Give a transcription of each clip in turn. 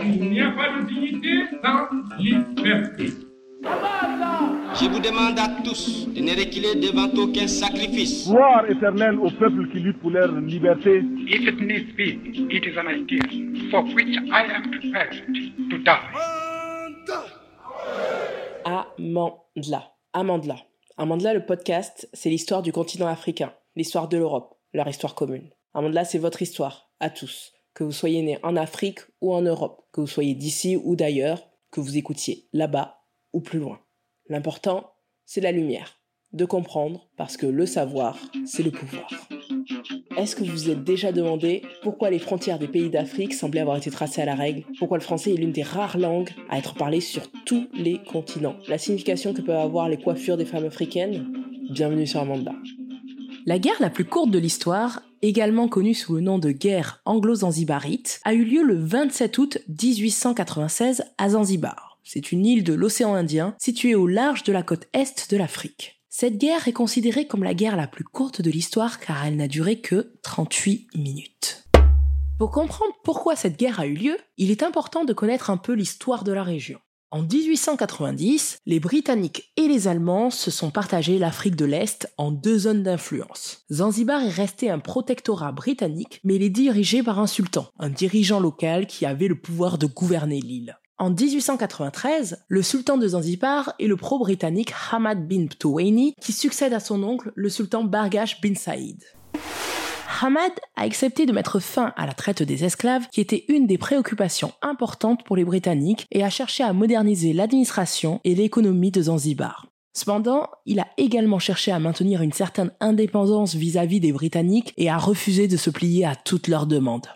Il n'y a pas de dignité sans liberté. Je vous demande à tous de ne reculer devant aucun sacrifice. Gloire éternelle au peuple qui lutte pour leur liberté. If it needs be, it is an idea for which I am prepared to die. Amandla. Amandla. Amandla, le podcast, c'est l'histoire du continent africain, l'histoire de l'Europe, leur histoire commune. Amandla, c'est votre histoire, à tous. Que vous soyez né en Afrique ou en Europe, que vous soyez d'ici ou d'ailleurs, que vous écoutiez là-bas ou plus loin. L'important, c'est la lumière, de comprendre, parce que le savoir, c'est le pouvoir. Est-ce que vous vous êtes déjà demandé pourquoi les frontières des pays d'Afrique semblaient avoir été tracées à la règle? Pourquoi le français est l'une des rares langues à être parlée sur tous les continents? La signification que peuvent avoir les coiffures des femmes africaines? Bienvenue sur Amanda. La guerre la plus courte de l'histoire, également connue sous le nom de guerre anglo-zanzibarite, a eu lieu le 27 août 1896 à Zanzibar. C'est une île de l'océan Indien située au large de la côte est de l'Afrique. Cette guerre est considérée comme la guerre la plus courte de l'histoire car elle n'a duré que 38 minutes. Pour comprendre pourquoi cette guerre a eu lieu, il est important de connaître un peu l'histoire de la région. En 1890, les Britanniques et les Allemands se sont partagés l'Afrique de l'Est en deux zones d'influence. Zanzibar est resté un protectorat britannique, mais il est dirigé par un sultan, un dirigeant local qui avait le pouvoir de gouverner l'île. En 1893, le sultan de Zanzibar est le pro-britannique Hamad bin Tuwaini qui succède à son oncle, le sultan Bargash bin Saïd. Hamad a accepté de mettre fin à la traite des esclaves, qui était une des préoccupations importantes pour les Britanniques, et a cherché à moderniser l'administration et l'économie de Zanzibar. Cependant, il a également cherché à maintenir une certaine indépendance vis-à-vis des Britanniques et a refusé de se plier à toutes leurs demandes.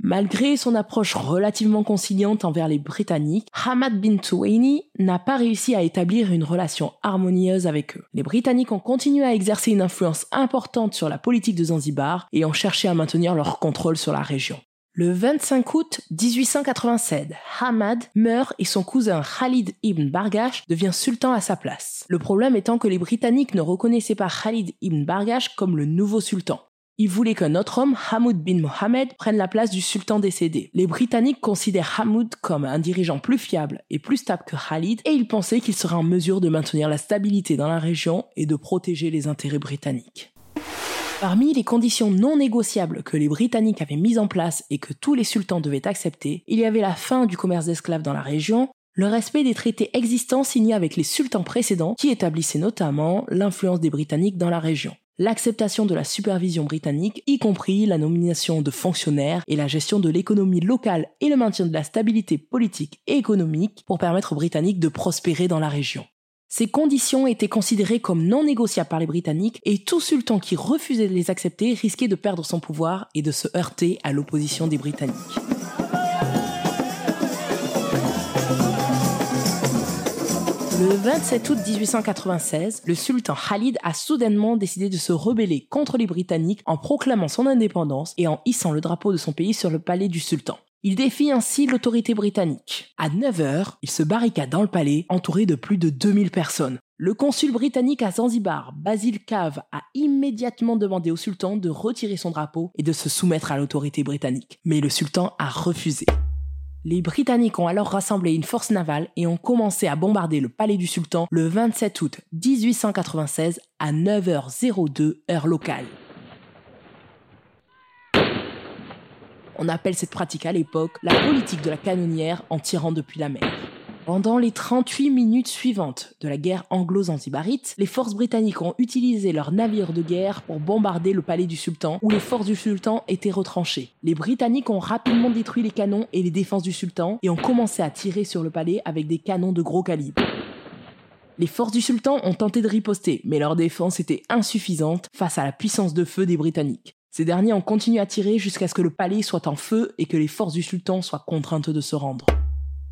Malgré son approche relativement conciliante envers les Britanniques, Hamad bin Tuwaini n'a pas réussi à établir une relation harmonieuse avec eux. Les Britanniques ont continué à exercer une influence importante sur la politique de Zanzibar et ont cherché à maintenir leur contrôle sur la région. Le 25 août 1887, Hamad meurt et son cousin Khalid ibn Bargash devient sultan à sa place. Le problème étant que les Britanniques ne reconnaissaient pas Khalid ibn Bargash comme le nouveau sultan. Il voulait qu'un autre homme, Hamoud bin Mohammed, prenne la place du sultan décédé. Les Britanniques considèrent Hamoud comme un dirigeant plus fiable et plus stable que Khalid et ils pensaient qu'il serait en mesure de maintenir la stabilité dans la région et de protéger les intérêts britanniques. Parmi les conditions non négociables que les Britanniques avaient mises en place et que tous les sultans devaient accepter, il y avait la fin du commerce d'esclaves dans la région, le respect des traités existants signés avec les sultans précédents qui établissaient notamment l'influence des Britanniques dans la région l'acceptation de la supervision britannique, y compris la nomination de fonctionnaires et la gestion de l'économie locale et le maintien de la stabilité politique et économique pour permettre aux Britanniques de prospérer dans la région. Ces conditions étaient considérées comme non négociables par les Britanniques et tout sultan qui refusait de les accepter risquait de perdre son pouvoir et de se heurter à l'opposition des Britanniques. Le 27 août 1896, le sultan Khalid a soudainement décidé de se rebeller contre les Britanniques en proclamant son indépendance et en hissant le drapeau de son pays sur le palais du sultan. Il défie ainsi l'autorité britannique. À 9 heures, il se barricade dans le palais, entouré de plus de 2000 personnes. Le consul britannique à Zanzibar, Basil Cave, a immédiatement demandé au sultan de retirer son drapeau et de se soumettre à l'autorité britannique. Mais le sultan a refusé. Les Britanniques ont alors rassemblé une force navale et ont commencé à bombarder le palais du sultan le 27 août 1896 à 9h02 heure locale. On appelle cette pratique à l'époque la politique de la canonnière en tirant depuis la mer. Pendant les 38 minutes suivantes de la guerre anglo-zanzibarite, les forces britanniques ont utilisé leurs navires de guerre pour bombarder le palais du sultan où les forces du sultan étaient retranchées. Les Britanniques ont rapidement détruit les canons et les défenses du sultan et ont commencé à tirer sur le palais avec des canons de gros calibre. Les forces du sultan ont tenté de riposter, mais leur défense était insuffisante face à la puissance de feu des Britanniques. Ces derniers ont continué à tirer jusqu'à ce que le palais soit en feu et que les forces du sultan soient contraintes de se rendre.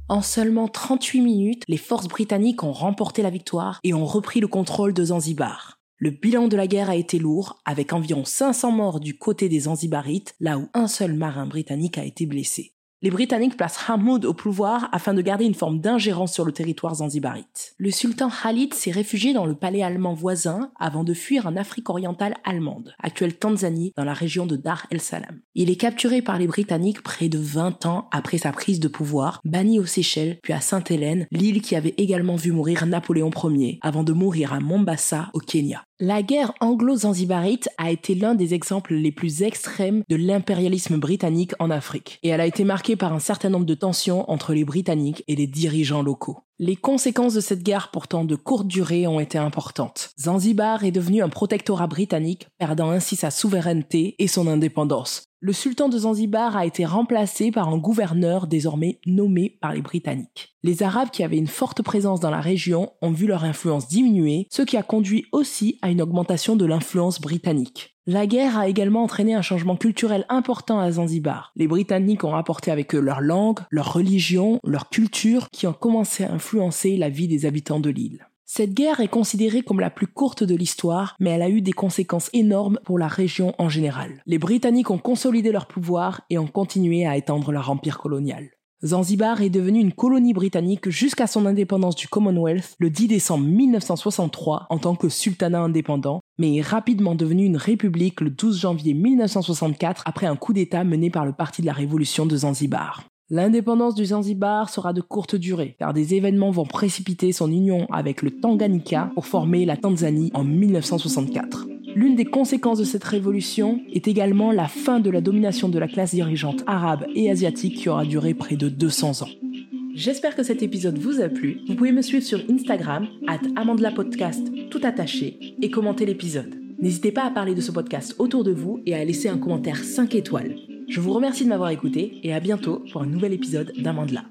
En seulement 38 minutes, les forces britanniques ont remporté la victoire et ont repris le contrôle de Zanzibar. Le bilan de la guerre a été lourd, avec environ 500 morts du côté des Zanzibarites, là où un seul marin britannique a été blessé. Les Britanniques placent Hamoud au pouvoir afin de garder une forme d'ingérence sur le territoire zanzibarite. Le sultan Khalid s'est réfugié dans le palais allemand voisin avant de fuir en Afrique orientale allemande, actuelle Tanzanie, dans la région de Dar el Salam. Il est capturé par les Britanniques près de 20 ans après sa prise de pouvoir, banni aux Seychelles, puis à Sainte-Hélène, l'île qui avait également vu mourir Napoléon Ier, avant de mourir à Mombasa, au Kenya. La guerre anglo-zanzibarite a été l'un des exemples les plus extrêmes de l'impérialisme britannique en Afrique, et elle a été marquée par un certain nombre de tensions entre les Britanniques et les dirigeants locaux. Les conséquences de cette guerre pourtant de courte durée ont été importantes. Zanzibar est devenu un protectorat britannique, perdant ainsi sa souveraineté et son indépendance. Le sultan de Zanzibar a été remplacé par un gouverneur désormais nommé par les Britanniques. Les Arabes qui avaient une forte présence dans la région ont vu leur influence diminuer, ce qui a conduit aussi à une augmentation de l'influence britannique. La guerre a également entraîné un changement culturel important à Zanzibar. Les Britanniques ont apporté avec eux leur langue, leur religion, leur culture, qui ont commencé à influencer la vie des habitants de l'île. Cette guerre est considérée comme la plus courte de l'histoire, mais elle a eu des conséquences énormes pour la région en général. Les Britanniques ont consolidé leur pouvoir et ont continué à étendre leur empire colonial. Zanzibar est devenue une colonie britannique jusqu'à son indépendance du Commonwealth le 10 décembre 1963 en tant que sultanat indépendant, mais est rapidement devenue une république le 12 janvier 1964 après un coup d'État mené par le Parti de la Révolution de Zanzibar. L'indépendance du Zanzibar sera de courte durée, car des événements vont précipiter son union avec le Tanganyika pour former la Tanzanie en 1964. L'une des conséquences de cette révolution est également la fin de la domination de la classe dirigeante arabe et asiatique qui aura duré près de 200 ans. J'espère que cet épisode vous a plu. Vous pouvez me suivre sur Instagram, at Podcast, tout attaché, et commenter l'épisode. N'hésitez pas à parler de ce podcast autour de vous et à laisser un commentaire 5 étoiles. Je vous remercie de m'avoir écouté et à bientôt pour un nouvel épisode d'Amandla.